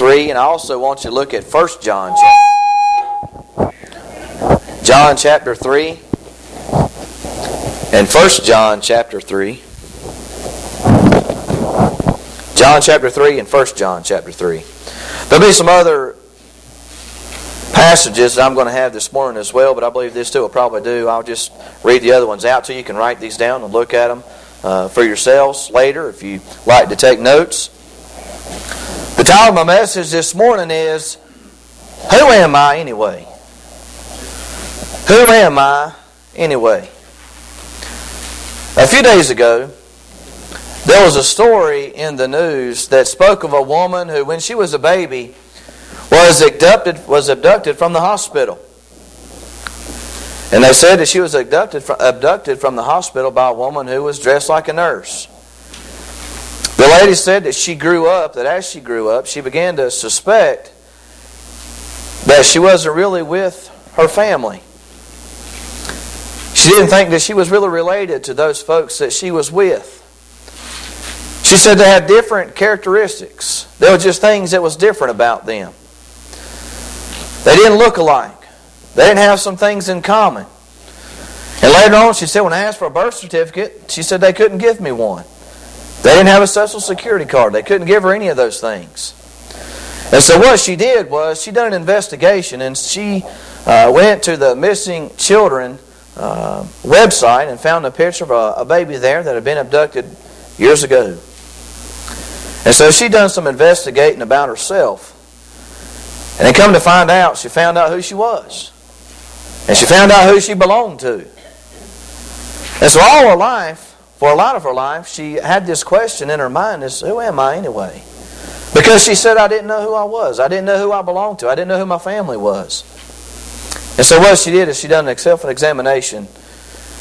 3, and I also want you to look at 1 John. John chapter 3 and 1 John chapter 3. John chapter 3 and 1 John chapter 3. There'll be some other passages that I'm going to have this morning as well, but I believe this too will probably do. I'll just read the other ones out to you. You can write these down and look at them uh, for yourselves later if you like to take notes. The title of my message this morning is Who Am I Anyway? Who am I anyway? A few days ago, there was a story in the news that spoke of a woman who, when she was a baby, was abducted, was abducted from the hospital. And they said that she was abducted from, abducted from the hospital by a woman who was dressed like a nurse. The lady said that she grew up, that as she grew up, she began to suspect that she wasn't really with her family. She didn't think that she was really related to those folks that she was with. She said they had different characteristics. There were just things that was different about them. They didn't look alike. They didn't have some things in common. And later on, she said, when I asked for a birth certificate, she said they couldn't give me one. They didn't have a social security card. They couldn't give her any of those things. And so what she did was she done an investigation and she uh, went to the missing children uh, website and found a picture of a, a baby there that had been abducted years ago. And so she done some investigating about herself. And then come to find out, she found out who she was. And she found out who she belonged to. And so all her life, for a lot of her life, she had this question in her mind is, who am I anyway? Because she said, I didn't know who I was. I didn't know who I belonged to. I didn't know who my family was. And so what she did is she done an self-examination.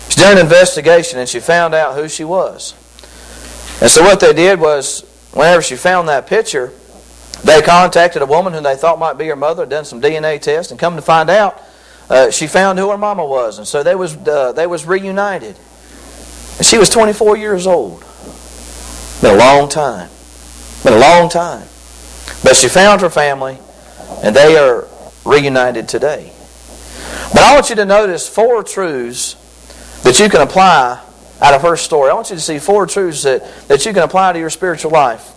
She done an investigation and she found out who she was. And so what they did was, whenever she found that picture, they contacted a woman who they thought might be her mother, done some DNA tests, and come to find out, uh, she found who her mama was, and so they was uh, they was reunited. And she was 24 years old. Been a long time. Been a long time. But she found her family, and they are reunited today. But I want you to notice four truths that you can apply out of her story. I want you to see four truths that, that you can apply to your spiritual life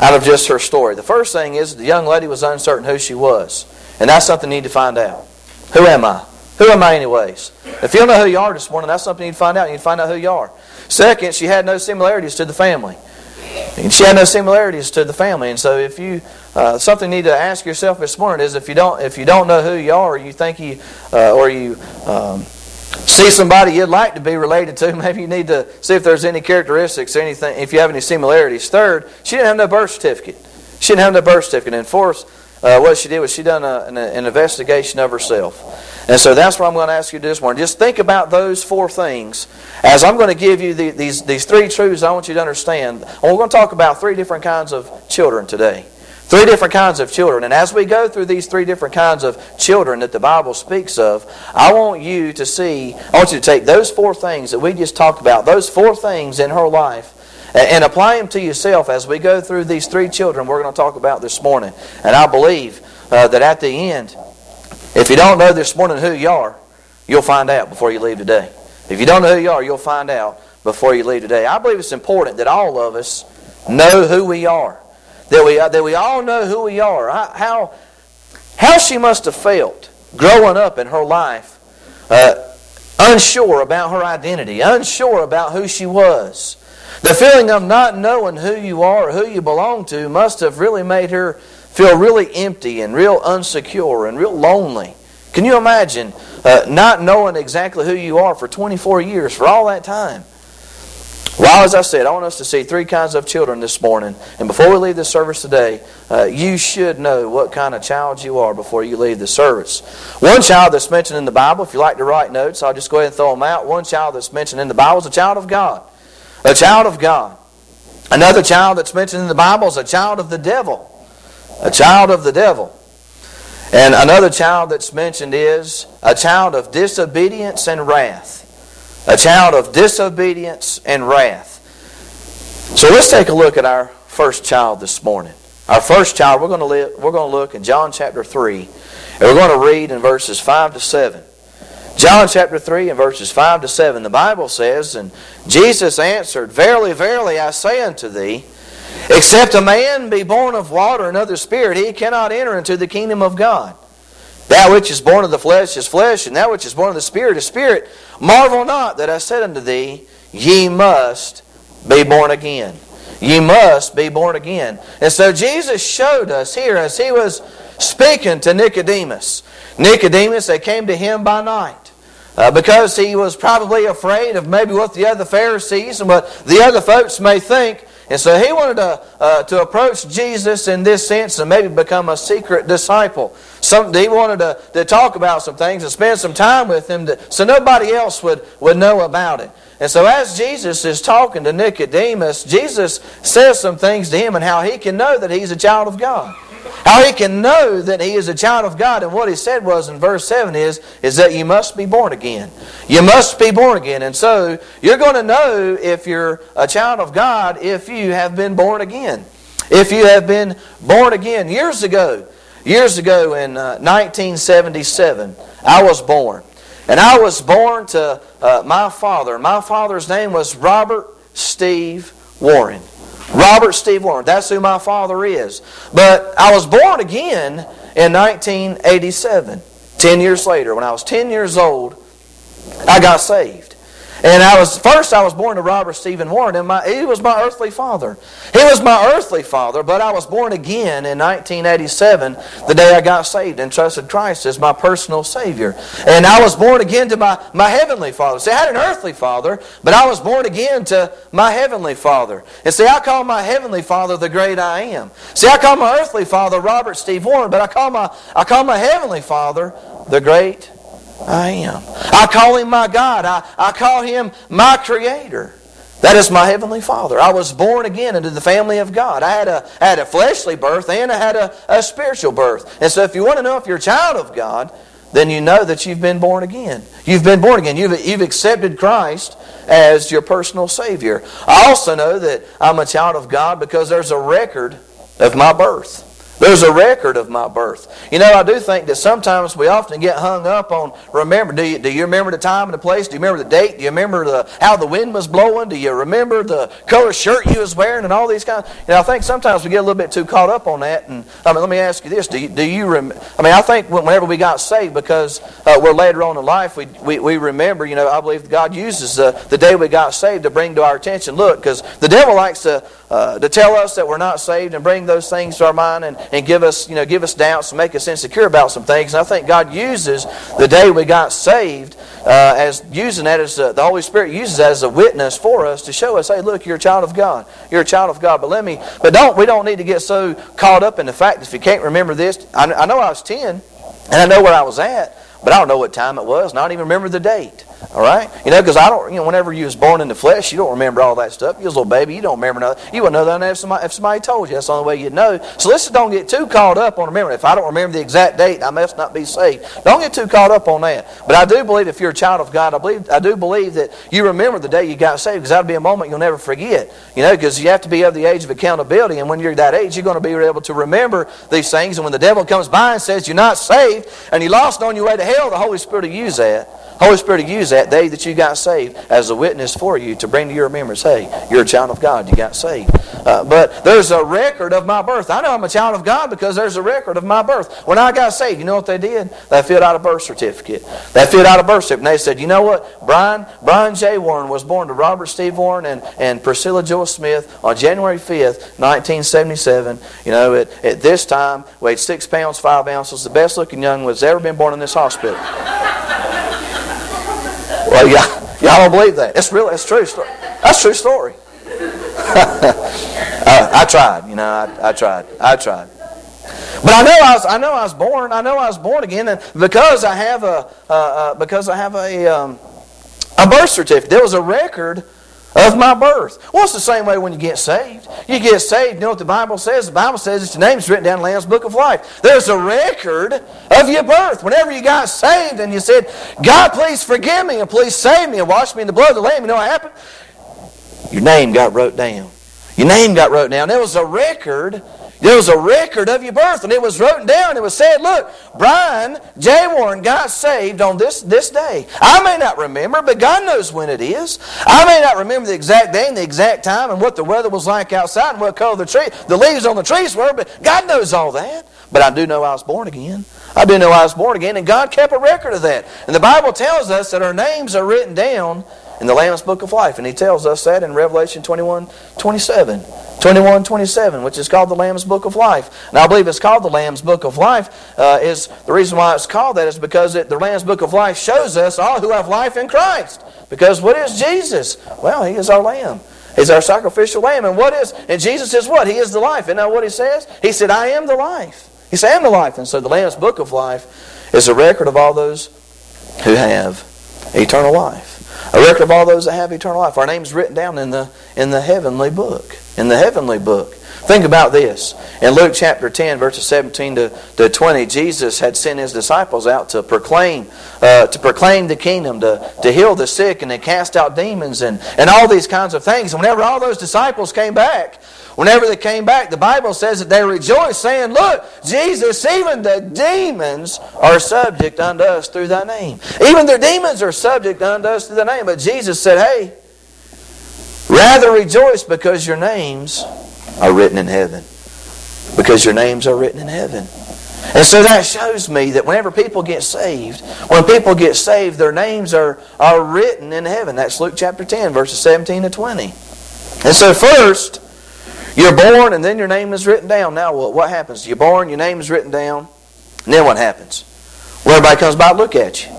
out of just her story. The first thing is the young lady was uncertain who she was. And that's something you need to find out. Who am I? Who am I anyways? If you don't know who you are this morning, that's something you'd find out. You'd find out who you are. Second, she had no similarities to the family. And she had no similarities to the family. And so if you uh, something you need to ask yourself this morning is if you don't if you don't know who you are, you think you uh, or you um, see somebody you'd like to be related to, maybe you need to see if there's any characteristics or anything, if you have any similarities. Third, she didn't have no birth certificate. She didn't have no birth certificate. And fourth, uh, what she did was she done a, an, an, investigation of herself. And so that's what I'm going to ask you this morning. Just think about those four things. As I'm going to give you the, these, these three truths I want you to understand. And we're going to talk about three different kinds of children today. Three different kinds of children. And as we go through these three different kinds of children that the Bible speaks of, I want you to see, I want you to take those four things that we just talked about, those four things in her life, and apply them to yourself as we go through these three children we're going to talk about this morning. And I believe uh, that at the end, if you don't know this morning who you are, you'll find out before you leave today. If you don't know who you are, you'll find out before you leave today. I believe it's important that all of us know who we are that we, that we all know who we are. How, how she must have felt growing up in her life, uh, unsure about her identity, unsure about who she was. The feeling of not knowing who you are or who you belong to must have really made her feel really empty and real unsecure and real lonely. Can you imagine uh, not knowing exactly who you are for 24 years, for all that time? Well, as I said, I want us to see three kinds of children this morning. And before we leave this service today, uh, you should know what kind of child you are before you leave the service. One child that's mentioned in the Bible, if you like to write notes, I'll just go ahead and throw them out. One child that's mentioned in the Bible is a child of God. A child of God. Another child that's mentioned in the Bible is a child of the devil. A child of the devil. And another child that's mentioned is a child of disobedience and wrath a child of disobedience and wrath. So let's take a look at our first child this morning. Our first child, we're going to, live, we're going to look in John chapter 3, and we're going to read in verses 5 to 7. John chapter 3 and verses 5 to 7, the Bible says, And Jesus answered, Verily, verily, I say unto thee, Except a man be born of water and of the Spirit, he cannot enter into the kingdom of God. That which is born of the flesh is flesh, and that which is born of the Spirit is spirit. Marvel not that I said unto thee, Ye must be born again. Ye must be born again. And so Jesus showed us here as he was speaking to Nicodemus. Nicodemus, they came to him by night. Uh, because he was probably afraid of maybe what the other Pharisees and what the other folks may think. And so he wanted to, uh, to approach Jesus in this sense and maybe become a secret disciple. Some, he wanted to, to talk about some things and spend some time with him so nobody else would, would know about it. And so as Jesus is talking to Nicodemus, Jesus says some things to him and how he can know that he's a child of God. How he can know that he is a child of God. And what he said was in verse 7 is, is that you must be born again. You must be born again. And so you're going to know if you're a child of God if you have been born again. If you have been born again. Years ago, years ago in uh, 1977, I was born. And I was born to uh, my father. My father's name was Robert Steve Warren. Robert Steve Warren. That's who my father is. But I was born again in 1987. Ten years later, when I was 10 years old, I got saved. And I was first I was born to Robert Stephen Warren, and my, he was my earthly father. He was my earthly father, but I was born again in 1987, the day I got saved and trusted Christ as my personal Savior. And I was born again to my, my heavenly father. See, I had an earthly father, but I was born again to my heavenly father. And see, I call my heavenly father the great I am. See, I call my earthly father Robert Steve Warren, but I call my I call my heavenly father the great I am. I call him my God. I, I call him my creator. That is my heavenly Father. I was born again into the family of God. I had a, had a fleshly birth and I had a, a spiritual birth. And so if you want to know if you're a child of God, then you know that you've been born again. You've been born again. You've, you've accepted Christ as your personal Savior. I also know that I'm a child of God because there's a record of my birth. There's a record of my birth. You know, I do think that sometimes we often get hung up on remember. Do you, do you remember the time and the place? Do you remember the date? Do you remember the, how the wind was blowing? Do you remember the color shirt you was wearing and all these kinds? You know, I think sometimes we get a little bit too caught up on that. And I mean, let me ask you this: Do you, do you rem- I mean, I think whenever we got saved, because uh, we're later on in life, we, we, we remember. You know, I believe God uses uh, the day we got saved to bring to our attention. Look, because the devil likes to uh, to tell us that we're not saved and bring those things to our mind and, and give us, you know, give us doubts and make us insecure about some things. And I think God uses the day we got saved uh, as using that as a, the Holy Spirit uses that as a witness for us to show us, hey, look, you're a child of God. You're a child of God. But let me, but don't we don't need to get so caught up in the fact that if you can't remember this, I, I know I was ten and I know where I was at, but I don't know what time it was, i don't even remember the date. All right? You know, because I don't, you know, whenever you was born in the flesh, you don't remember all that stuff. You was a little baby, you don't remember nothing. You wouldn't know that if somebody, if somebody told you. That's the only way you'd know. So let's don't get too caught up on remembering. If I don't remember the exact date, I must not be saved. Don't get too caught up on that. But I do believe if you're a child of God, I believe I do believe that you remember the day you got saved because that'll be a moment you'll never forget. You know, because you have to be of the age of accountability. And when you're that age, you're going to be able to remember these things. And when the devil comes by and says you're not saved and you lost on your way to hell, the Holy Spirit will use that. Holy Spirit use that day that you got saved as a witness for you to bring to your remembrance, hey, you're a child of God, you got saved. Uh, but there's a record of my birth. I know I'm a child of God because there's a record of my birth. When I got saved, you know what they did? They filled out a birth certificate. They filled out a birth certificate. And they said, you know what? Brian, Brian J. Warren was born to Robert Steve Warren and, and Priscilla Joyce Smith on January 5th, 1977. You know, at, at this time, weighed six pounds, five ounces, the best looking young was ever been born in this hospital. Well, y'all, y'all don't believe that. It's real. It's true. That's true story. uh, I tried. You know, I, I tried. I tried. But I know I was. I know I was born. I know I was born again, and because I have a uh, uh, because I have a um, a birth certificate. There was a record of my birth. Well, it's the same way when you get saved. You get saved, you know what the Bible says? The Bible says that your name is written down in the Lamb's Book of Life. There's a record of your birth. Whenever you got saved and you said, God, please forgive me and please save me and wash me in the blood of the Lamb, you know what happened? Your name got wrote down. Your name got wrote down. There was a record There was a record of your birth, and it was written down. It was said, look, Brian J. Warren got saved on this, this day. I may not remember, but God knows when it is. I may not remember the exact day and the exact time and what the weather was like outside and what color the tree, the leaves on the trees were, but God knows all that. But I do know I was born again. I do know I was born again, and God kept a record of that. And the Bible tells us that our names are written down in the Lamb's Book of Life. And He tells us that in Revelation 21 27. 21 27, which is called the Lamb's Book of Life. And I believe it's called the Lamb's Book of Life. Uh, is The reason why it's called that is because it, the Lamb's Book of Life shows us all who have life in Christ. Because what is Jesus? Well, He is our Lamb. He's our sacrificial lamb. And what is, and Jesus is what? He is the life. Isn't that what He says? He said, I am the life. He said, I am the life. And so the Lamb's Book of Life is a record of all those who have eternal life. A record of all those that have eternal life. Our name's written down in the, in the heavenly book. In the heavenly book. Think about this. In Luke chapter 10, verses 17 to, to 20, Jesus had sent his disciples out to proclaim, uh, to proclaim the kingdom, to, to heal the sick, and to cast out demons, and, and all these kinds of things. And whenever all those disciples came back, Whenever they came back, the Bible says that they rejoiced, saying, Look, Jesus, even the demons are subject unto us through thy name. Even the demons are subject unto us through thy name. But Jesus said, Hey, rather rejoice because your names are written in heaven. Because your names are written in heaven. And so that shows me that whenever people get saved, when people get saved, their names are, are written in heaven. That's Luke chapter 10, verses 17 to 20. And so, first, you're born and then your name is written down. Now what? What happens? You're born, your name is written down. And then what happens? Well, everybody comes by to look at you.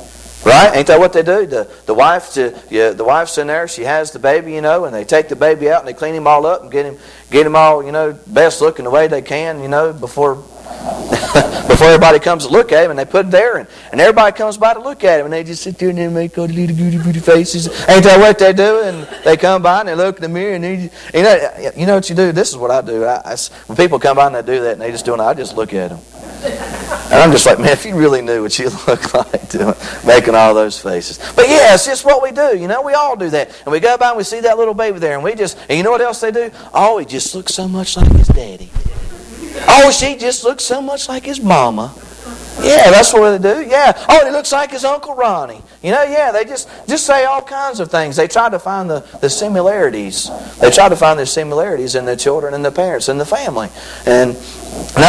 Right? Ain't that what they do? The, the, wife to, yeah, the wife's in there, she has the baby, you know, and they take the baby out and they clean him all up and get him, get him all, you know, best looking the way they can, you know, before before everybody comes to look at him, and they put it there, and, and everybody comes by to look at him, and they just sit there and they make all the little goody goody faces. Ain't that what they do? And they come by and they look in the mirror, and they, you know, you know what you do. This is what I do. I, I, when people come by and they do that, and they just do it, I just look at them. And I'm just like, man, if you really knew what you look like doing, making all those faces. But yeah, it's just what we do. You know, we all do that. And we go by and we see that little baby there, and we just, and you know what else they do? Oh, he just looks so much like his daddy. Oh, she just looks so much like his mama. Yeah, that's what they do. Yeah. Oh, he looks like his Uncle Ronnie. You know, yeah, they just, just say all kinds of things. They try to find the, the similarities. They try to find the similarities in the children and the parents and the family. And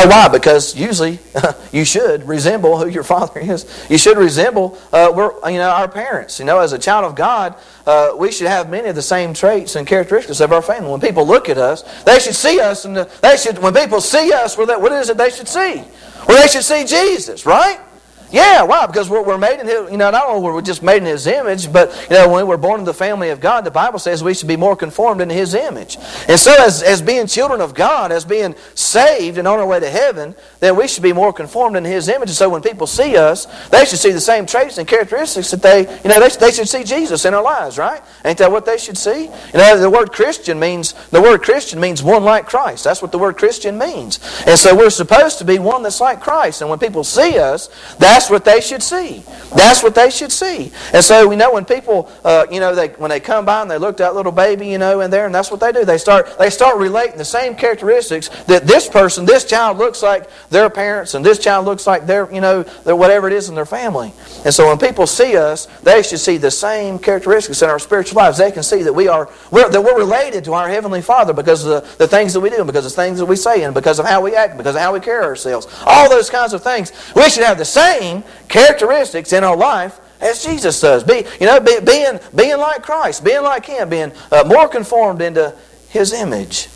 know why? Because usually you should resemble who your father is. You should resemble uh, we're, you know, our parents. You know, as a child of God, uh, we should have many of the same traits and characteristics of our family. When people look at us, they should see us, and the, they should. When people see us, what is it they should see? Well, they should see Jesus, right? Yeah, why? Because we're, we're made in His, you know, not only were we're just made in His image, but, you know, when we're born in the family of God, the Bible says we should be more conformed into His image. And so, as, as being children of God, as being saved and on our way to heaven, then we should be more conformed into His image. And so, when people see us, they should see the same traits and characteristics that they, you know, they, they should see Jesus in our lives, right? Ain't that what they should see? You know, the word Christian means, the word Christian means one like Christ. That's what the word Christian means. And so, we're supposed to be one that's like Christ. And when people see us, that that's what they should see. That's what they should see. And so we know when people, uh, you know, they when they come by and they look at that little baby, you know, in there, and that's what they do. They start they start relating the same characteristics that this person, this child looks like their parents, and this child looks like their, you know, their whatever it is in their family. And so when people see us, they should see the same characteristics in our spiritual lives. They can see that we are we're, that we're related to our heavenly Father because of the, the things that we do, and because of the things that we say, and because of how we act, because of how we carry ourselves. All those kinds of things. We should have the same same characteristics in our life as Jesus does. Be, you know, be, being, being like Christ, being like Him, being uh, more conformed into His image.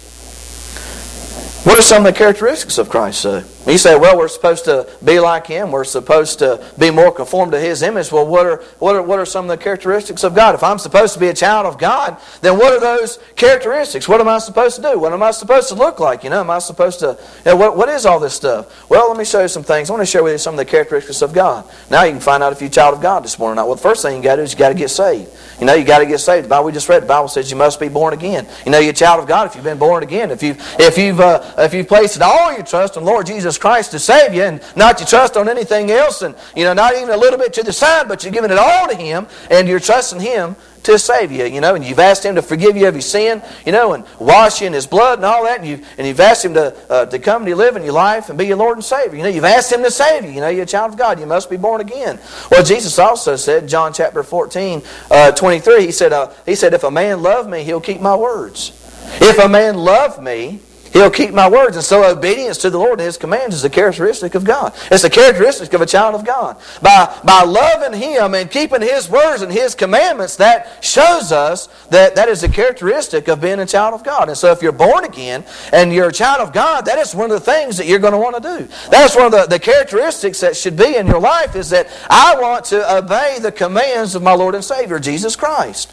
What are some of the characteristics of Christ? Uh, you say, well, we're supposed to be like Him. We're supposed to be more conformed to His image. Well, what are, what are, what are some of the characteristics of God? If I'm supposed to be a child of God, then what are those characteristics? What am I supposed to do? What am I supposed to look like? You know, am I supposed to, you know, what, what is all this stuff? Well, let me show you some things. I want to share with you some of the characteristics of God. Now you can find out if you're a child of God this morning or not. Well, the first thing you got to do is you got to get saved. You know, you got to get saved. The Bible we just read, the Bible says you must be born again. You know, you're a child of God if you've been born again. If you've, if you've uh, if you place it all your trust on Lord Jesus Christ to save you, and not your trust on anything else, and you know, not even a little bit to the side, but you're giving it all to Him, and you're trusting Him to save you, you know, and you've asked Him to forgive you of your sin, you know, and wash you in His blood and all that, and you've, and you've asked Him to, uh, to come to live in your life and be your Lord and Savior. You know, you've asked Him to save you. You know, you're a child of God. You must be born again. Well, Jesus also said, John chapter 14, uh, 23, He said, uh, He said, if a man love me, he'll keep my words. If a man love me, He'll keep my words. And so obedience to the Lord and His commands is a characteristic of God. It's a characteristic of a child of God. By, by loving Him and keeping His words and His commandments, that shows us that that is a characteristic of being a child of God. And so if you're born again and you're a child of God, that is one of the things that you're going to want to do. That's one of the, the characteristics that should be in your life is that I want to obey the commands of my Lord and Savior, Jesus Christ.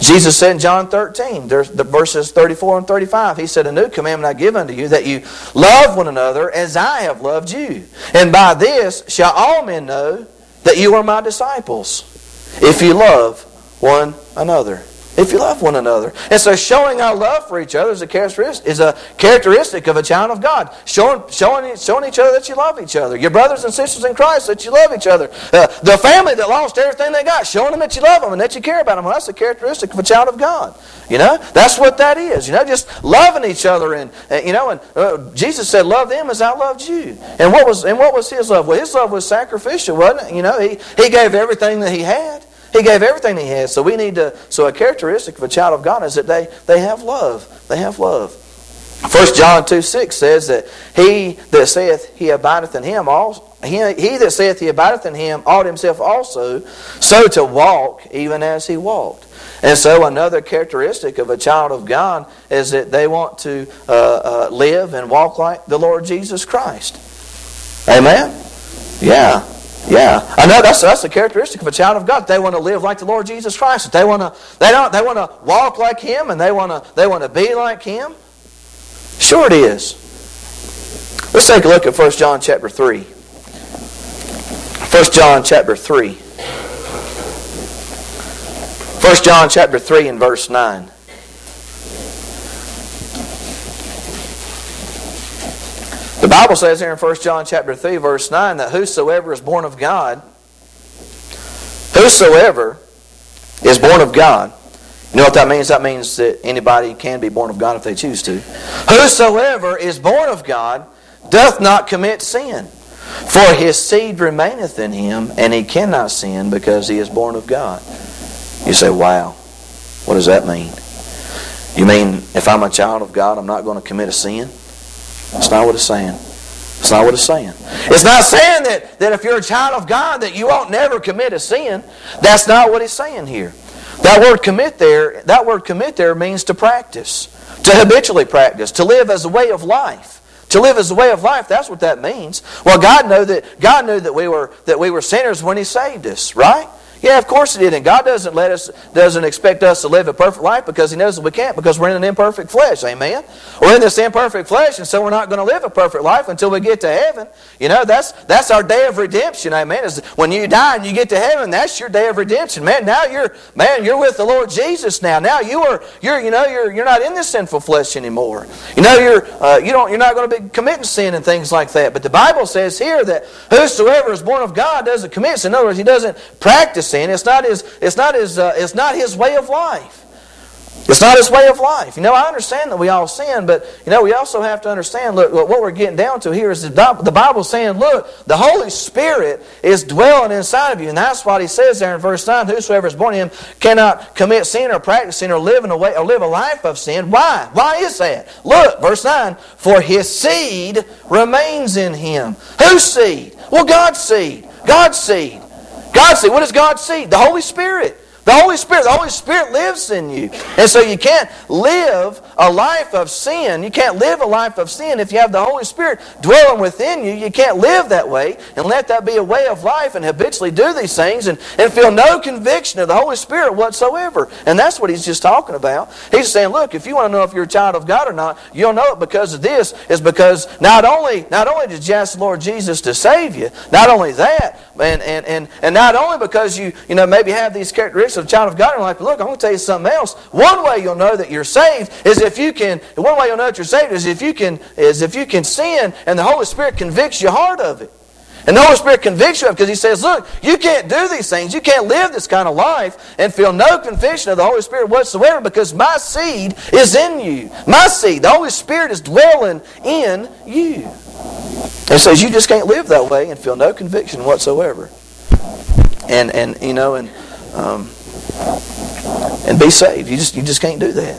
Jesus said in John 13, there's the verses 34 and 35, He said, A new commandment I give unto you, that you love one another as I have loved you. And by this shall all men know that you are my disciples, if you love one another if you love one another. And so showing our love for each other is a characteristic, is a characteristic of a child of God. Showing, showing, showing each other that you love each other. Your brothers and sisters in Christ that you love each other. Uh, the family that lost everything they got, showing them that you love them and that you care about them. Well, that's a characteristic of a child of God. You know, that's what that is. You know, just loving each other and, and you know, and uh, Jesus said, "Love them as I loved you." And what was and what was His love? Well, His love was sacrificial, wasn't it? You know, He He gave everything that He had. He gave everything he had. So we need to so a characteristic of a child of God is that they, they have love. They have love. 1 John 2 6 says that he that saith he abideth in him also he, he that saith he abideth in him ought himself also so to walk even as he walked. And so another characteristic of a child of God is that they want to uh, uh, live and walk like the Lord Jesus Christ. Amen? Yeah. Yeah, I know that's that's a characteristic of a child of God. They want to live like the Lord Jesus Christ. They want to they don't they want to walk like Him and they want to they want to be like Him. Sure, it is. Let's take a look at 1 John chapter three. 1 John chapter three. 1 John chapter three and verse nine. Bible says here in 1 John chapter 3 verse 9 that whosoever is born of God whosoever is born of God you know what that means? That means that anybody can be born of God if they choose to. Whosoever is born of God doth not commit sin. For his seed remaineth in him, and he cannot sin because he is born of God. You say, wow, what does that mean? You mean if I'm a child of God, I'm not going to commit a sin? That's not what it's saying. It's not what it's saying. It's not saying that, that if you're a child of God that you won't never commit a sin. That's not what it's saying here. That word commit there, that word commit there means to practice, to habitually practice, to live as a way of life. To live as a way of life, that's what that means. Well, God knew that God knew that we were that we were sinners when He saved us, right? Yeah, of course He did. And God doesn't let us, doesn't expect us to live a perfect life because He knows that we can't because we're in an imperfect flesh. Amen. We're in this imperfect flesh, and so we're not going to live a perfect life until we get to heaven. You know, that's that's our day of redemption. Amen. Is when you die and you get to heaven, that's your day of redemption. Man, now you're man, you're with the Lord Jesus now. Now you are you're you know you're you're not in this sinful flesh anymore. You know you're uh, you don't you're not going to be committing sin and things like that. But the Bible says here that whosoever is born of God doesn't commit sin. In other words, he doesn't practice sin. It's not his, it's not his, uh, it's not his way of life. It's not his way of life. You know, I understand that we all sin, but, you know, we also have to understand, look, what we're getting down to here is the, Bible saying, look, the Holy Spirit is dwelling inside of you. And that's what he says there in verse 9, whosoever is born in him cannot commit sin or practice sin or live in a way or live a life of sin. Why? Why is that? Look, verse 9, for his seed remains in him. Whose seed? Well, God's seed. God's seed. God's What does God see? The Holy Spirit. The Holy Spirit, the Holy Spirit lives in you. And so you can't live a life of sin. You can't live a life of sin if you have the Holy Spirit dwelling within you. You can't live that way and let that be a way of life and habitually do these things and, and feel no conviction of the Holy Spirit whatsoever. And that's what he's just talking about. He's saying, look, if you want to know if you're a child of God or not, you'll know it because of this, is because not only not only did you ask the Lord Jesus to save you, not only that, and, and, and, and not only because you, you know, maybe have these characteristics of a child of God in life. But look, I'm going to tell you something else. One way you'll know that you're saved is if you can. One way you'll know that you're saved is if you can. Is if you can sin, and the Holy Spirit convicts your heart of it. And the Holy Spirit convicts you of because He says, Look, you can't do these things. You can't live this kind of life and feel no conviction of the Holy Spirit whatsoever because my seed is in you. My seed, the Holy Spirit is dwelling in you. And says you just can't live that way and feel no conviction whatsoever. And and you know and um, and be saved. You just you just can't do that.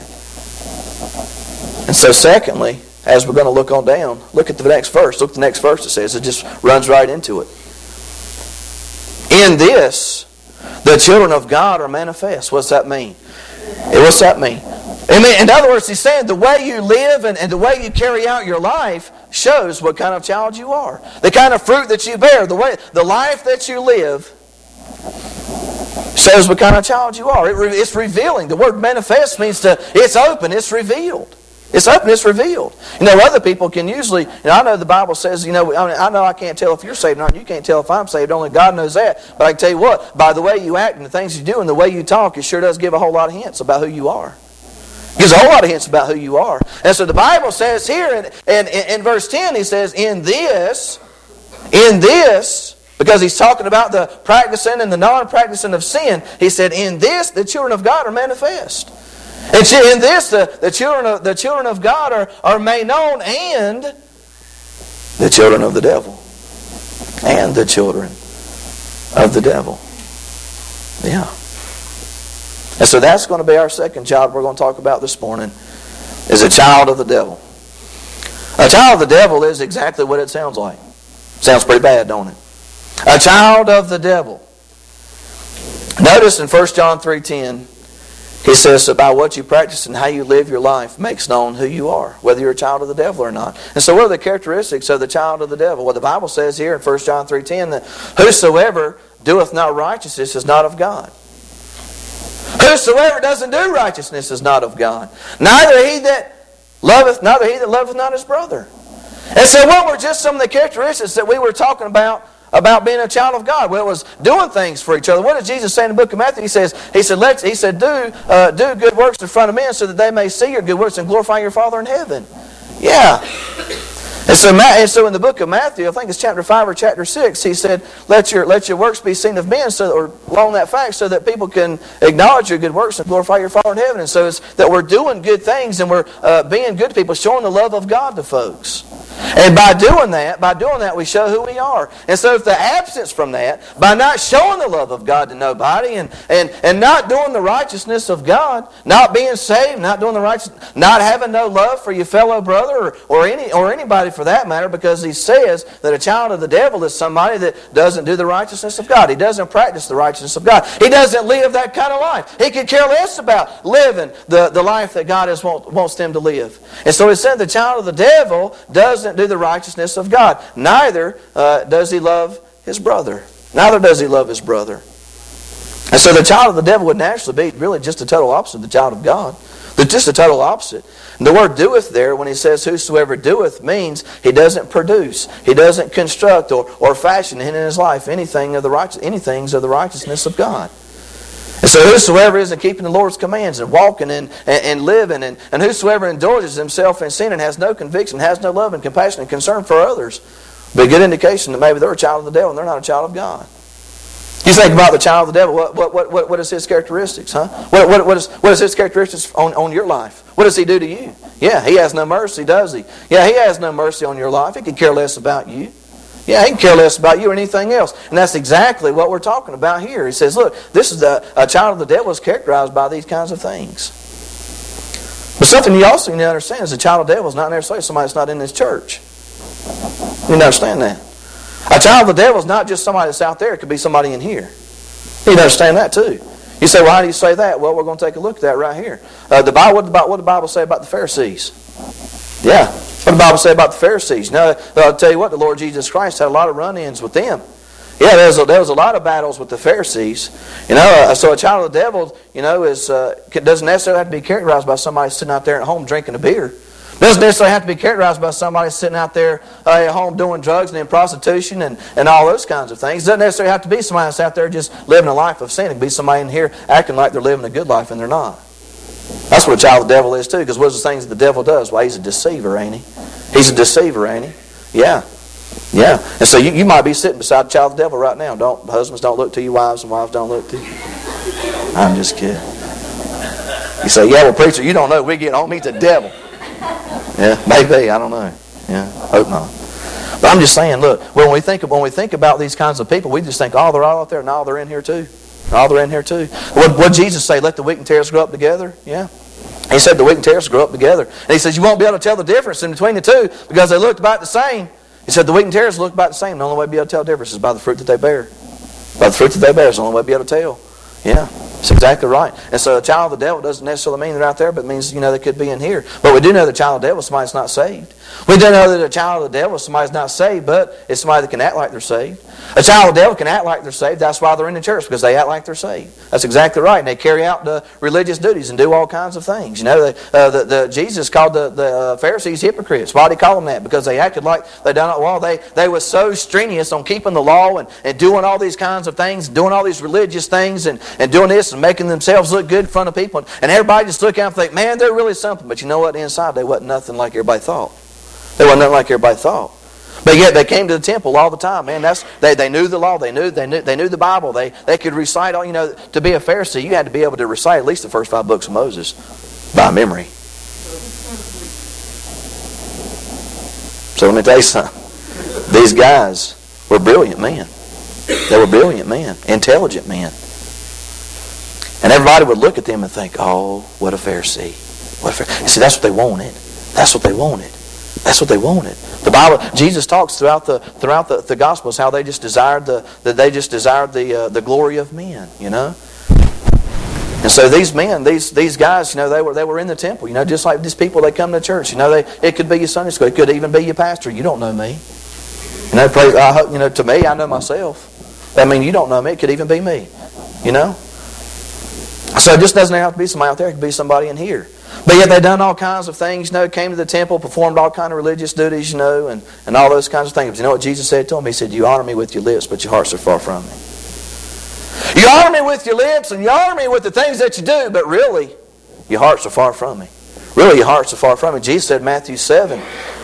And so secondly, as we're going to look on down, look at the next verse. Look at the next verse it says. It just runs right into it. In this, the children of God are manifest. What's that mean? Eh, what's that mean? In other words, he's saying the way you live and, and the way you carry out your life shows what kind of child you are. The kind of fruit that you bear, the way the life that you live shows what kind of child you are. It, it's revealing. The word manifest means to it's open, it's revealed. It's open, it's revealed. You know, other people can usually, you know, I know the Bible says, you know, I, mean, I know I can't tell if you're saved or not. You can't tell if I'm saved. Only God knows that. But I can tell you what, by the way you act and the things you do and the way you talk, it sure does give a whole lot of hints about who you are. It gives a whole lot of hints about who you are. And so the Bible says here in, in, in verse 10, he says, in this, in this, because he's talking about the practicing and the non-practicing of sin, he said, in this the children of God are manifest. And in this, the, the, children of, the children of God are, are made known, and the children of the devil. And the children of the devil. Yeah. And so that's going to be our second child we're going to talk about this morning, is a child of the devil. A child of the devil is exactly what it sounds like. Sounds pretty bad, don't it? A child of the devil. Notice in 1 John 3.10, he says, about what you practice and how you live your life makes known who you are, whether you're a child of the devil or not. And so what are the characteristics of the child of the devil? Well, the Bible says here in 1 John 3.10 that whosoever doeth not righteousness is not of God. Whosoever doesn't do righteousness is not of God. Neither he that loveth, neither he that loveth not his brother. And so what were just some of the characteristics that we were talking about about being a child of God. Well, it was doing things for each other. What does Jesus say in the book of Matthew? He says, He said, Let's, He said, do, uh, do good works in front of men so that they may see your good works and glorify your Father in heaven. Yeah. And so, so in the book of Matthew, I think it's chapter 5 or chapter 6, he said, let your, let your works be seen of men, so, or along that fact, so that people can acknowledge your good works and glorify your Father in heaven. And so it's that we're doing good things and we're uh, being good to people, showing the love of God to folks. And by doing that, by doing that, we show who we are. And so if the absence from that, by not showing the love of God to nobody and, and, and not doing the righteousness of God, not being saved, not doing the righteous, not having no love for your fellow brother or, or any or anybody for that matter, because he says that a child of the devil is somebody that doesn't do the righteousness of God. He doesn't practice the righteousness of God. He doesn't live that kind of life. He could care less about living the, the life that God is, wants them to live. And so he said the child of the devil doesn't do the righteousness of God. Neither uh, does he love his brother. Neither does he love his brother. And so the child of the devil would naturally be really just a total opposite of the child of God. They're just the total opposite. The word doeth there, when he says whosoever doeth, means he doesn't produce, he doesn't construct or, or fashion in his life anything of the righteous, anything of the righteousness of God. And so whosoever isn't keeping the Lord's commands and walking and, and, and, living, and, and whosoever indulges himself in sin and has no conviction, has no love and compassion and concern for others, be a good indication that maybe they're a child of the devil and they're not a child of God. You think about the child of the devil, what, what, what, what is his characteristics, huh? What, what, what, is, what is his characteristics on, on your life? What does he do to you? Yeah, he has no mercy, does he? Yeah, he has no mercy on your life. He can care less about you. Yeah, he can care less about you or anything else. And that's exactly what we're talking about here. He says, look, this is the, a child of the devil is characterized by these kinds of things. But something you also need to understand is a child of the devil is not necessarily somebody that's not in this church. You understand that. A child of the devil is not just somebody that's out there. It could be somebody in here. You understand that too. You say, how do you say that? Well, we're going to take a look at that right here. Uh, the Bible, what, the, what the Bible say about the Pharisees? Yeah, what the Bible say about the Pharisees? Now, I'll tell you what, the Lord Jesus Christ had a lot of run-ins with them. Yeah, there was, a, there was a lot of battles with the Pharisees. You know, uh, so a child of the devil, you know, is uh, doesn't necessarily have to be characterized by somebody sitting out there at home drinking a beer. Doesn't necessarily have to be characterized by somebody sitting out there uh, at home doing drugs and in prostitution and, and all those kinds of things. Doesn't necessarily have to be somebody that's out there just living a life of sin. It can be somebody in here acting like they're living a good life and they're not. That's what a child of the devil is too, because what's the things that the devil does? Well, he's a deceiver, ain't he? He's a deceiver, ain't he? Yeah. Yeah. And so you, you might be sitting beside a child of the devil right now. Don't husbands don't look to you, wives, and wives don't look to you. I'm just kidding. You say, yeah, well, preacher, you don't know. We get on meet the devil. Yeah, maybe. I don't know. Yeah, hope not. But I'm just saying, look, when we think of, when we think about these kinds of people, we just think, oh, they're all out there. No, oh, they're in here too. Oh, they're in here too. What what Jesus say? Let the wheat and tares grow up together. Yeah. He said the wheat and tares grow up together. And he says you won't be able to tell the difference in between the two because they looked about the same. He said the wheat and tares look about the same. The only way to be able to tell the difference is by the fruit that they bear. By the fruit that they bear is the only way to be able to tell. Yeah. That's exactly right. And so a child of the devil doesn't necessarily mean they're out there, but means, you know, they could be in here. But we do know the child of the devil is somebody that's not saved. We do know that a child of the devil is somebody that's not saved, but it's somebody that can act like they're saved. A child of the devil can act like they're saved. That's why they're in the church, because they act like they're saved. That's exactly right. And they carry out the religious duties and do all kinds of things. You know, they, uh, the, the, Jesus called the, the uh, Pharisees hypocrites. Why did he call them that? Because they acted like they done it well. They, they were so strenuous on keeping the law and, and doing all these kinds of things, doing all these religious things and, and doing this and making themselves look good in front of people. And everybody just look out and think, man, they're really something. But you know what? Inside, they wasn't nothing like everybody thought. They wasn't nothing like everybody thought. But yet they came to the temple all the time, man. That's they, they knew the law, they knew they knew they knew the Bible. They they could recite all you know, to be a Pharisee, you had to be able to recite at least the first five books of Moses by memory. So let me tell you something. These guys were brilliant men. They were brilliant men, intelligent men. And everybody would look at them and think, oh, what a Pharisee. What a Pharisee. See, that's what they wanted. That's what they wanted. That's what they wanted. The Bible, Jesus talks throughout the throughout the, the Gospels how they just desired the that they just desired the uh, the glory of men. You know. And so these men, these these guys, you know, they were they were in the temple. You know, just like these people, they come to church. You know, they it could be your Sunday school, it could even be your pastor. You don't know me. You know, I hope, you know, to me, I know myself. I mean, you don't know me. It could even be me. You know. So it just doesn't have to be somebody out there. It could be somebody in here. But yet they done all kinds of things, you know, came to the temple, performed all kind of religious duties, you know, and, and all those kinds of things. But you know what Jesus said to them? He said, You honor me with your lips, but your hearts are far from me. You honor me with your lips and you honor me with the things that you do, but really, your hearts are far from me. Really, your hearts are far from me. Jesus said, Matthew 7,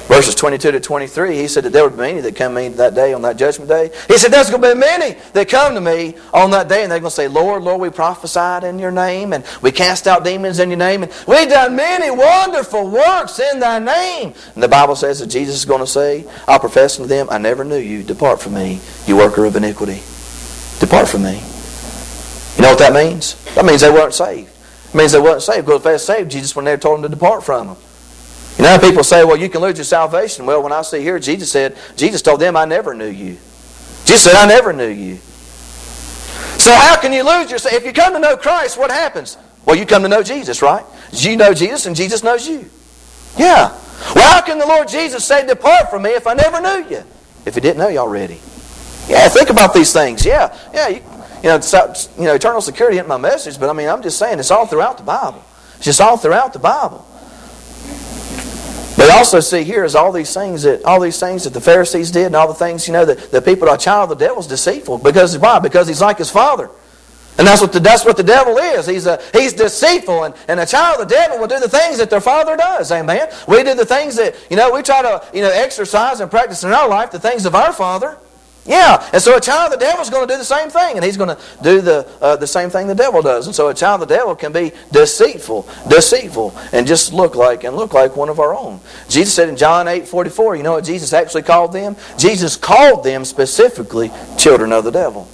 verses 22 to 23, he said that there would be many that come to me that day on that judgment day. He said there's going to be many that come to me on that day and they're going to say, Lord, Lord, we prophesied in your name and we cast out demons in your name and we done many wonderful works in thy name. And the Bible says that Jesus is going to say, I'll profess unto them, I never knew you. Depart from me, you worker of iniquity. Depart from me. You know what that means? That means they weren't saved. It means they weren't saved. Because if they were saved, Jesus would never told them to depart from them. You know, people say, well, you can lose your salvation. Well, when I see here, Jesus said, Jesus told them, I never knew you. Jesus said, I never knew you. So how can you lose your If you come to know Christ, what happens? Well, you come to know Jesus, right? You know Jesus and Jesus knows you. Yeah. Well, how can the Lord Jesus say, depart from me if I never knew you? If he didn't know you already. Yeah, think about these things. Yeah, yeah. You, you know, you know, eternal security isn't my message, but I mean, I'm just saying it's all throughout the Bible. It's just all throughout the Bible. Also see here is all these things that all these things that the Pharisees did and all the things, you know, that the people are a child of the devil's deceitful. Because why? Because he's like his father. And that's what the, that's what the devil is. He's, a, he's deceitful. And, and a child of the devil will do the things that their father does. Amen. We do the things that, you know, we try to, you know, exercise and practice in our life the things of our father. Yeah, and so a child of the devil is going to do the same thing, and he's going to do the uh, the same thing the devil does. And so a child of the devil can be deceitful, deceitful, and just look like and look like one of our own. Jesus said in John eight forty four, you know what Jesus actually called them? Jesus called them specifically children of the devil.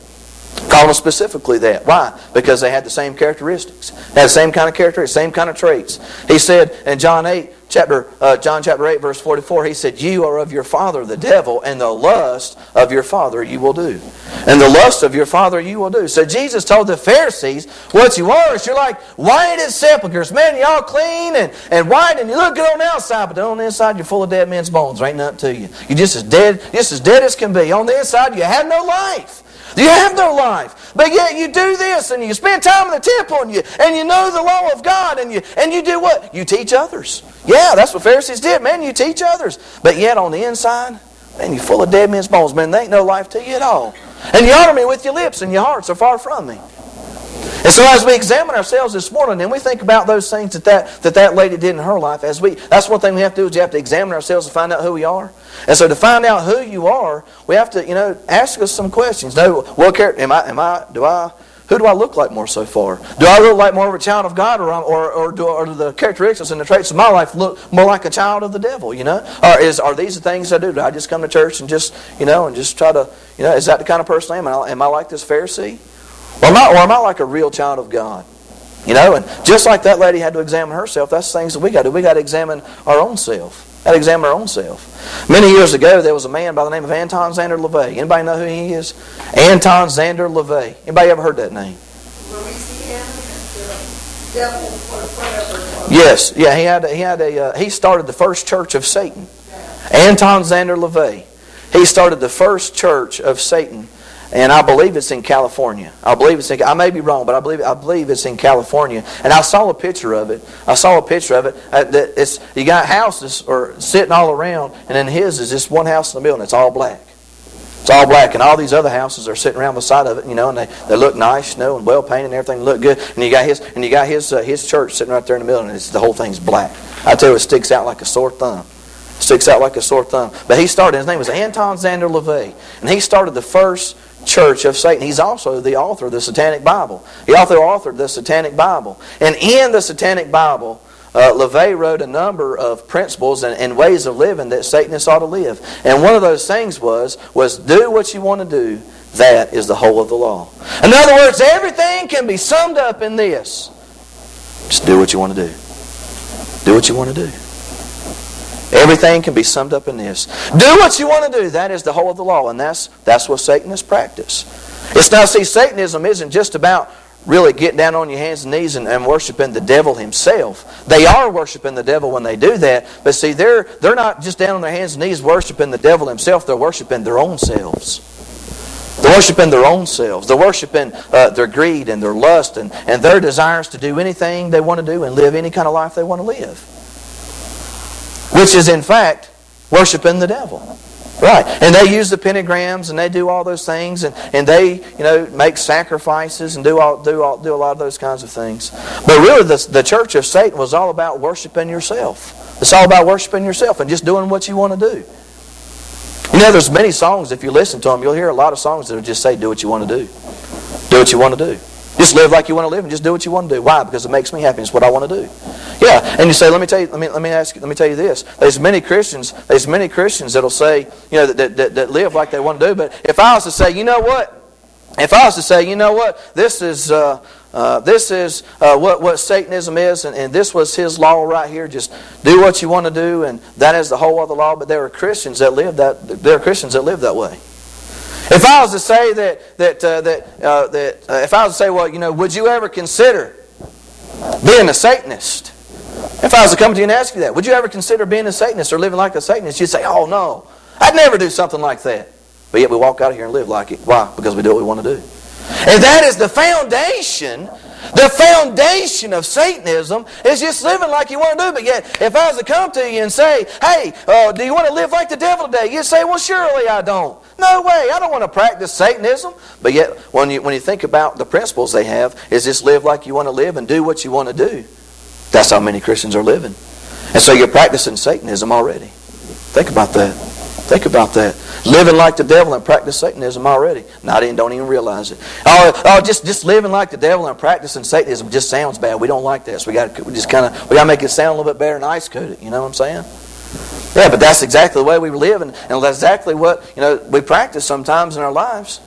Called them specifically that. Why? Because they had the same characteristics, They had the same kind of characteristics, same kind of traits. He said in John eight chapter uh, John chapter 8 verse 44 he said you are of your father the devil and the lust of your father you will do. And the lust of your father you will do. So Jesus told the Pharisees what you are you're like white as sepulchres. Man y'all clean and, and white and you look good on the outside but on the inside you're full of dead men's bones. There ain't nothing to you. You're just as dead just as dead as can be. On the inside you have no life You have no life. But yet you do this and you spend time in the temple and you, and you know the law of God and you, and you do what? You teach others. Yeah, that's what Pharisees did. Man, you teach others. But yet on the inside, man, you're full of dead men's bones. Man, there ain't no life to you at all. And you honor me with your lips and your hearts are far from me. And so as we examine ourselves this morning and we think about those things that that, that, that lady did in her life, as we that's one thing we have to do is you have to examine ourselves and find out who we are. And so to find out who you are, we have to, you know, ask us some questions. No, what character am I am I do I who do I look like more so far? Do I look like more of a child of God, or or or do, or the characteristics and the traits of my life look more like a child of the devil? You know, or is are these the things I do? Do I just come to church and just you know and just try to you know is that the kind of person I am? Am I like this Pharisee? Or am, I, or am I like a real child of God? You know, and just like that lady had to examine herself, that's things that we got to do. We got to examine our own self. Got to examine our own self. Many years ago, there was a man by the name of Anton Szandor LaVey. Anybody know who he is? Anton Szandor LaVey. Anybody ever heard that name? Yes, yeah. He had he had a uh, he started the first church of Satan. Anton Szandor LaVey. He started the first church of Satan and I believe it's in California. I believe it's in. I may be wrong, but I believe I believe it's in California. And I saw a picture of it. I saw a picture of it. Uh, that it's you got houses or sitting all around, and then his is just one house in the middle, and it's all black. It's all black, and all these other houses are sitting around the side of it, you know, and they, they look nice, you know, and well painted, and everything look good. And you got his and you got his uh, his church sitting right there in the middle, and it's the whole thing's black. I tell you, it sticks out like a sore thumb sticks out like a sore thumb. But he started, his name was Anton Szandor LaVey, and he started the first church of Satan. He's also the author of the Satanic Bible. He also authored the Satanic Bible. And in the Satanic Bible, uh, LaVey wrote a number of principles and, and, ways of living that Satanists ought to live. And one of those things was, was do what you want to do. That is the whole of the law. In other words, everything can be summed up in this. Just do what you want to do. Do what you want to do. Everything can be summed up in this. Do what you want to do. That is the whole of the law, and that's, that's what Satanists practice. It's now, see, Satanism isn't just about really getting down on your hands and knees and, and worshiping the devil himself. They are worshiping the devil when they do that, but see, they're, they're not just down on their hands and knees worshiping the devil himself, they're worshiping their own selves. They're worshiping their own selves. They're worshiping uh, their greed and their lust and, and their desires to do anything they want to do and live any kind of life they want to live which is in fact worshiping the devil. Right. And they use the pentagrams and they do all those things and, and they, you know, make sacrifices and do all, do all, do a lot of those kinds of things. But really the, the church of Satan was all about worshiping yourself. It's all about worshiping yourself and just doing what you want to do. You know, there's many songs, if you listen to them, you'll hear a lot of songs that will just say, do what you want to do. Do what you want to do. Just live like you want to live and just do what you want to do. Why? Because it makes me happy. It's what I want to do. Yeah, and you say, let me tell you, let me let me ask you, let me tell you this. There's many Christians. There's many Christians that'll say, you know, that, that, that live like they want to do. But if I was to say, you know what? If I was to say, you know what, this is uh, uh, this is uh, what what Satanism is, and, and this was his law right here. Just do what you want to do, and that is the whole other law. But there are Christians that live that there are Christians that live that way. If I was to say that that uh, that uh, that uh, if I was to say, well, you know, would you ever consider being a Satanist? If I was to come to you and ask you that, would you ever consider being a Satanist or living like a Satanist? You'd say, oh no, I'd never do something like that. But yet we walk out of here and live like it. Why? Because we do what we want to do. And that is the foundation the foundation of Satanism is just living like you want to do. But yet, if I was to come to you and say, hey, uh, do you want to live like the devil today? You'd say, well, surely I don't. No way. I don't want to practice Satanism. But yet, when you, when you think about the principles they have, is just live like you want to live and do what you want to do. That's how many Christians are living. And so you're practicing Satanism already. Think about that. Think about that. Living like the devil and practice Satanism already. Not even don't even realize it. Oh, oh, just just living like the devil and practicing Satanism just sounds bad. We don't like this. We got we just kind of we got to make it sound a little bit better and ice coat it. You know what I'm saying? Yeah, but that's exactly the way we live, and, and that's exactly what you know we practice sometimes in our lives.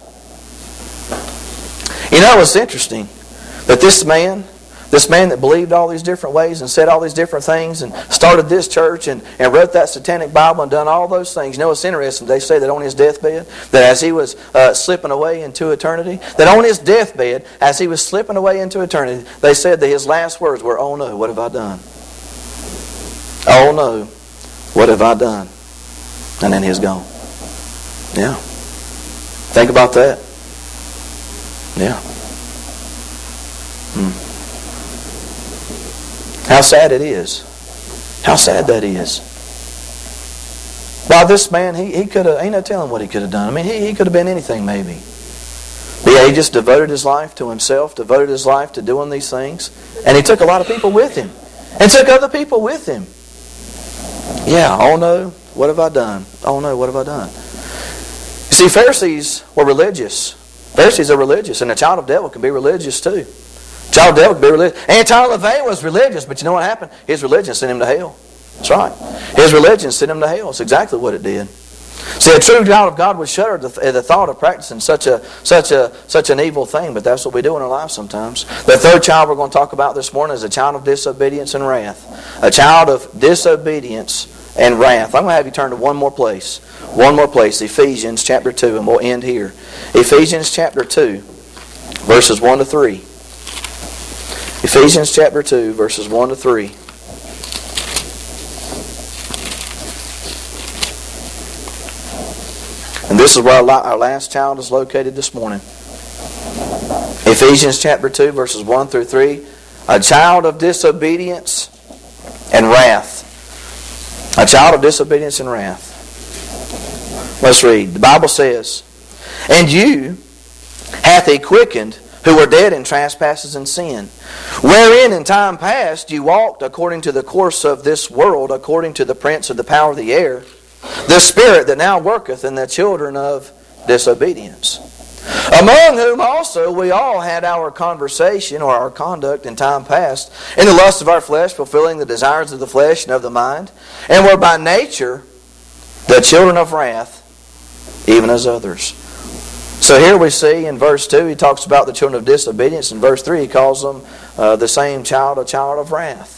You know what's interesting? That this man this man that believed all these different ways and said all these different things and started this church and, and wrote that satanic Bible and done all those things. You know what's interesting? They say that on his deathbed, that as he was uh, slipping away into eternity, that on his deathbed, as he was slipping away into eternity, they said that his last words were, Oh no, what have I done? Oh no, what have I done? And then he's gone. Yeah. Think about that. Yeah. Hmm. How sad it is. How sad that is. Why, this man, he, he could have, ain't no telling what he could have done. I mean, he, he could have been anything maybe. But yeah, he just devoted his life to himself, devoted his life to doing these things. And he took a lot of people with him. And took other people with him. Yeah, oh no, what have I done? Oh no, what have I done? You see, Pharisees were religious. Pharisees are religious, and a child of devil can be religious too. Child devil be religious. Anton LaVey was religious, but you know what happened? His religion sent him to hell. That's right. His religion sent him to hell. It's exactly what it did. See, a true child of God would shudder at the thought of practicing such a such a such an evil thing, but that's what we do in our lives sometimes. The third child we're going to talk about this morning is a child of disobedience and wrath. A child of disobedience and wrath. I'm going to have you turn to one more place. One more place, Ephesians chapter 2, and we'll end here. Ephesians chapter 2, verses 1 to 3. Ephesians chapter 2, verses 1 to 3. And this is where our last child is located this morning. Ephesians chapter 2, verses 1 through 3. A child of disobedience and wrath. A child of disobedience and wrath. Let's read. The Bible says, And you hath he quickened who were dead in trespasses and sin, wherein in time past you walked according to the course of this world, according to the prince of the power of the air, the spirit that now worketh in the children of disobedience. Among whom also we all had our conversation or our conduct in time past, in the lust of our flesh, fulfilling the desires of the flesh and of the mind, and were by nature the children of wrath, even as others. So here we see in verse 2, he talks about the children of disobedience. In verse 3, he calls them uh, the same child, a child of wrath.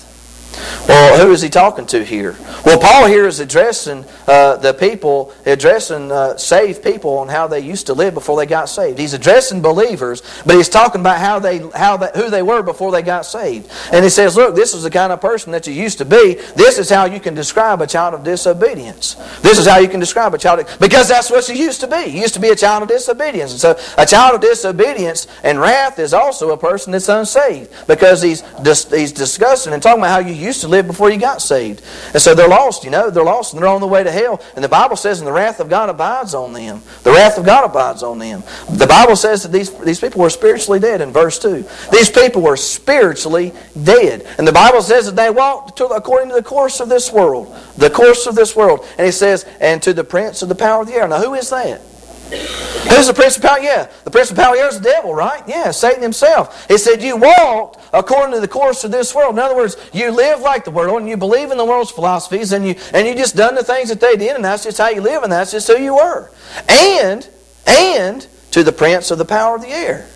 Well, who is he talking to here? Well, Paul here is addressing uh, the people, addressing uh, saved people on how they used to live before they got saved. He's addressing believers, but he's talking about how they, how they, who they were before they got saved. And he says, "Look, this is the kind of person that you used to be. This is how you can describe a child of disobedience. This is how you can describe a child of, because that's what you used to be. You used to be a child of disobedience. And so, a child of disobedience and wrath is also a person that's unsaved because he's he's discussing and talking about how you used to live before you got saved. And so they're lost, you know, they're lost and they're on the way to hell. And the Bible says, and the wrath of God abides on them. The wrath of God abides on them. The Bible says that these, these people were spiritually dead in verse 2. These people were spiritually dead. And the Bible says that they walked to, according to the course of this world. The course of this world. And he says, and to the prince of the power of the air. Now, who is that? Who's the principality? Yeah, the principality is the devil, right? Yeah, Satan himself. He said, You walked according to the course of this world. In other words, you live like the world and you believe in the world's philosophies and you and you just done the things that they did, and that's just how you live, and that's just who you were. And and to the prince of the power of the air.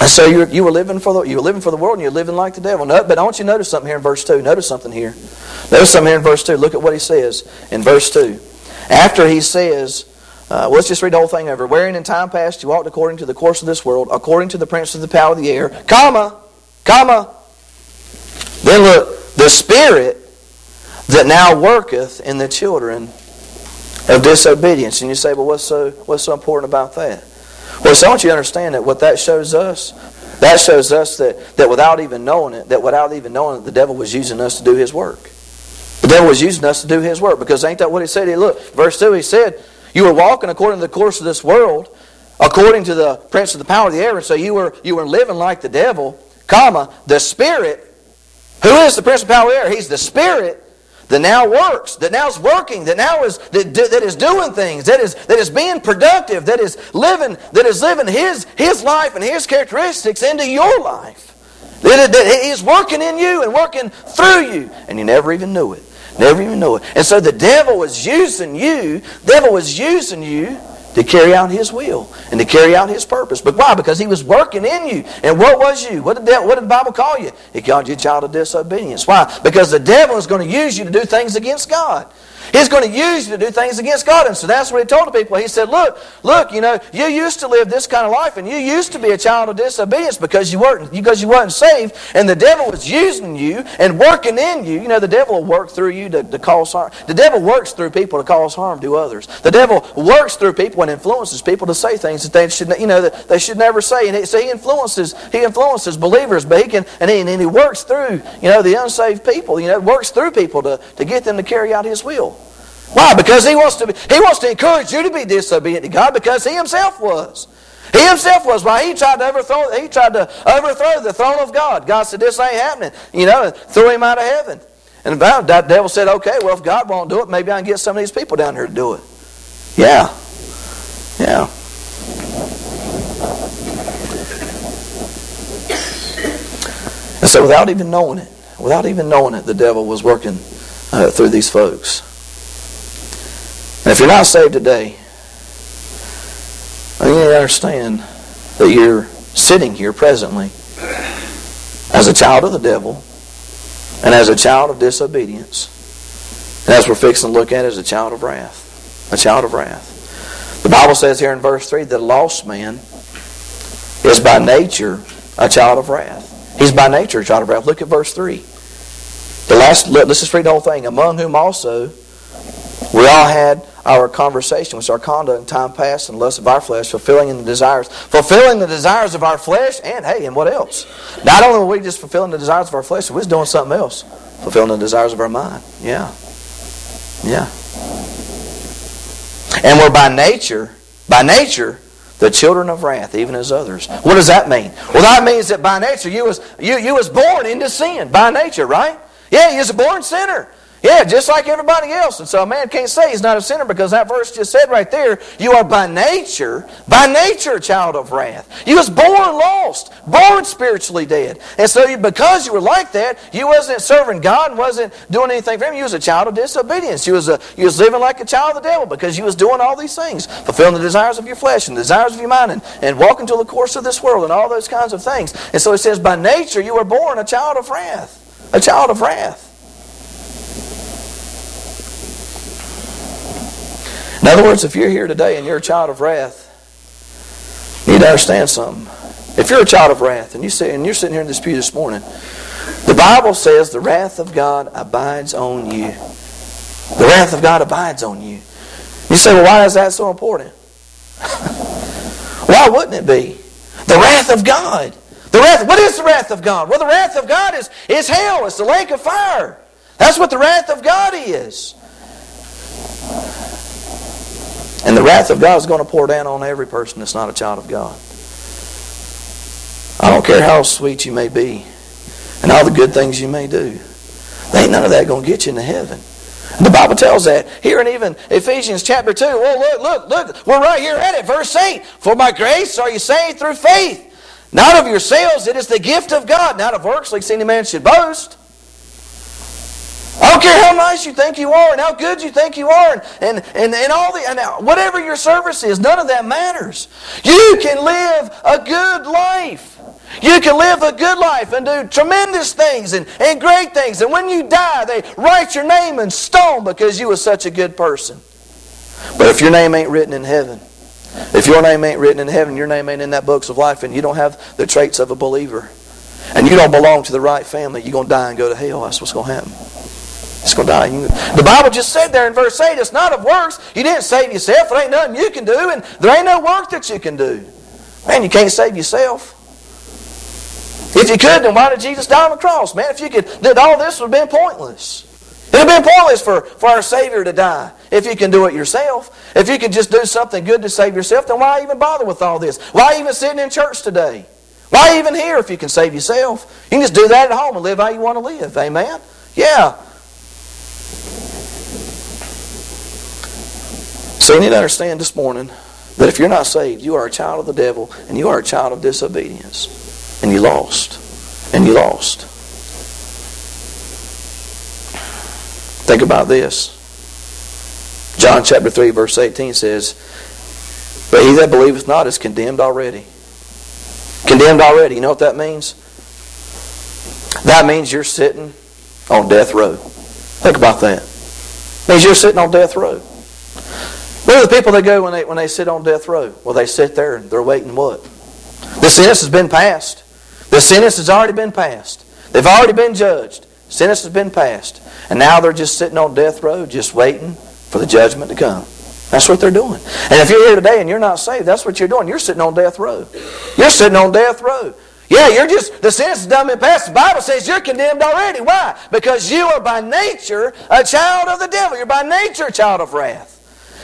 And so you you were living for the you were living for the world and you're living like the devil. No, but I want you to notice something here in verse 2. Notice something here. Notice something here in verse 2. Look at what he says in verse 2. After he says, uh, let's just read the whole thing over. Wherein in time past you walked according to the course of this world, according to the prince of the power of the air, comma, comma. Then look, the spirit that now worketh in the children of disobedience. And you say, well, what's so, what's so important about that? Well, so I want you to understand that what that shows us, that shows us that, that without even knowing it, that without even knowing it, the devil was using us to do his work. The devil was using us to do his work because ain't that what he said? He look, verse 2, he said, you were walking according to the course of this world, according to the prince of the power of the air, so you were you were living like the devil, comma, the spirit. Who is the prince of the power of the air? He's the spirit that now works, that now is working, that now is that, that is doing things, that is that is being productive, that is living, that is living his his life and his characteristics into your life. That, that he is working in you and working through you, and you never even knew it. Never even know it. And so the devil was using you, the devil was using you to carry out his will and to carry out his purpose. But why? Because he was working in you. And what was you? What did, the, what did the Bible call you? He called you a child of disobedience. Why? Because the devil is going to use you to do things against God. He's going to use you to do things against God. And so that's what he told the people. He said, look, look, you know, you used to live this kind of life and you used to be a child of disobedience because you weren't, because you weren't saved and the devil was using you and working in you. You know, the devil will work through you to, to cause harm. The devil works through people to cause harm to others. The devil works through people and influences people to say things that they should, you know, that they should never say. And he, so he influences, he influences believers, but he can, and he, and he works through, you know, the unsaved people. You know, works through people to, to get them to carry out his will. Why? Because he wants to be, he wants to encourage you to be disobedient to God because he himself was. He himself was why he tried to overthrow he tried to overthrow the throne of God. God said, This ain't happening. You know, threw him out of heaven. And about that, devil said, Okay, well if God won't do it, maybe I can get some of these people down here to do it. Yeah. Yeah. And so without even knowing it, without even knowing it, the devil was working uh, through these folks. And if you're not saved today, I need to understand that you're sitting here presently as a child of the devil and as a child of disobedience. And as we're fixing to look at, as a child of wrath. A child of wrath. The Bible says here in verse 3 that a lost man is by nature a child of wrath. He's by nature a child of wrath. Look at verse 3. The last, let's just read the whole thing. Among whom also we all had our conversation, which our conduct in time past and lust of our flesh, fulfilling in the desires, fulfilling the desires of our flesh, and hey, and what else? Not only were we just fulfilling the desires of our flesh, we was doing something else, fulfilling the desires of our mind. Yeah, yeah. And we're by nature, by nature, the children of wrath, even as others. What does that mean? Well, that means that by nature you was you you was born into sin by nature, right? Yeah, you was a born sinner. Yeah, just like everybody else. And so a man can't say he's not a sinner because that verse just said right there, you are by nature, by nature a child of wrath. You was born lost, born spiritually dead. And so you, because you were like that, you wasn't serving God wasn't doing anything for him. You was a child of disobedience. You was, a, you was living like a child of the devil because you was doing all these things, fulfilling the desires of your flesh and the desires of your mind and, and walking to the course of this world and all those kinds of things. And so it says, by nature you were born a child of wrath. A child of wrath. In other words, if you're here today and you're a child of wrath, you need to understand something. If you're a child of wrath and, you sit, and you're sitting here in this pew this morning, the Bible says the wrath of God abides on you. The wrath of God abides on you. You say, well, why is that so important? why wouldn't it be? The wrath of God. The wrath, what is the wrath of God? Well, the wrath of God is, is hell. It's the lake of fire. That's what the wrath of God is. And the wrath of God is going to pour down on every person that's not a child of God. I don't care how sweet you may be and all the good things you may do. There ain't none of that going to get you into heaven. The Bible tells that here in even Ephesians chapter 2. Well, look, look, look. We're right here at it. Verse 8. For by grace are you saved through faith. Not of yourselves, it is the gift of God, not of works, lest any man should boast. Care how nice you think you are and how good you think you are and, and, and, and all the and whatever your service is, none of that matters. You can live a good life. You can live a good life and do tremendous things and, and great things. And when you die, they write your name in stone because you were such a good person. But if your name ain't written in heaven, if your name ain't written in heaven, your name ain't in that books of life, and you don't have the traits of a believer, and you don't belong to the right family, you're going to die and go to hell. That's what's going to happen. It's going to die. The Bible just said there in verse 8, it's not of works. You didn't save yourself. There ain't nothing you can do, and there ain't no work that you can do. Man, you can't save yourself. If you could, then why did Jesus die on the cross? Man, if you could, then all this would have been pointless. It would have been pointless for, for our Savior to die if you can do it yourself. If you can just do something good to save yourself, then why even bother with all this? Why even sitting in church today? Why even here if you can save yourself? You can just do that at home and live how you want to live. Amen? Yeah. So we need to understand this morning that if you're not saved, you are a child of the devil and you are a child of disobedience. And you lost. And you lost. Think about this. John chapter 3, verse 18 says, But he that believeth not is condemned already. Condemned already. You know what that means? That means you're sitting on death row. Think about that. means you're sitting on death row. Where are the people that go when they, when they sit on death row? Well, they sit there and they're waiting what? The sentence has been passed. The sentence has already been passed. They've already been judged. Sentence has been passed. And now they're just sitting on death row, just waiting for the judgment to come. That's what they're doing. And if you're here today and you're not saved, that's what you're doing. You're sitting on death row. You're sitting on death row. Yeah, you're just, the sentence is done and passed. The Bible says you're condemned already. Why? Because you are by nature a child of the devil. You're by nature a child of wrath.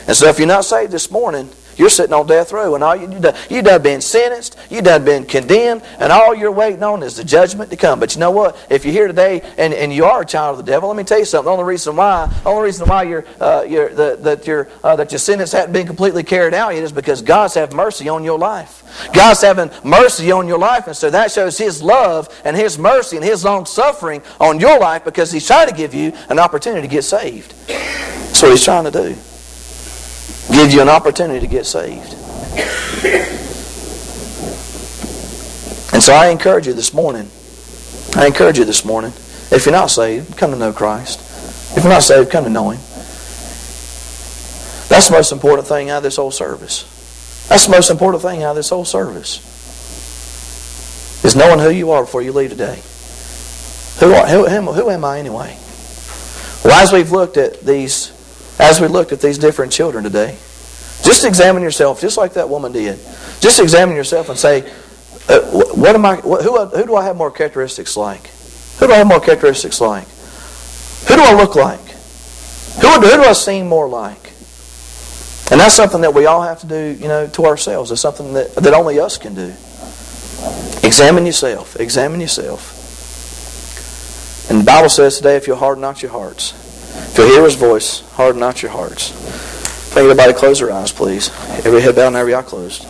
And so if you're not saved this morning, you're sitting on death row, and all you, you done, you done been sentenced, you done been condemned, and all you're waiting on is the judgment to come. But you know what? If you're here today and, and you are a child of the devil, let me tell you something. The only reason why, the only reason why you're, uh, you're, the, that, your uh, that your sentence hadn't been completely carried out yet is because God's having mercy on your life. God's having mercy on your life, and so that shows His love and His mercy and His long suffering on your life because He's trying to give you an opportunity to get saved. That's what He's trying to do gives you an opportunity to get saved. And so I encourage you this morning. I encourage you this morning. If you're not saved, come to know Christ. If you're not saved, come to know Him. That's the most important thing out of this whole service. That's the most important thing out of this whole service. Is knowing who you are before you leave today. Who, are, who, who, who am I anyway? Well, as we've looked at these as we looked at these different children today. Just examine yourself, just like that woman did. Just examine yourself and say, uh, what am I? What, who, who do I have more characteristics like? Who do I have more characteristics like? Who do I look like? Who, who do I seem more like? And that's something that we all have to do, you know, to ourselves. It's something that, that only us can do. Examine yourself. Examine yourself. And the Bible says today, if you'll harden not your hearts, if you'll hear his voice, harden not your hearts. If everybody close their eyes, please. Every head bowed and every eye closed.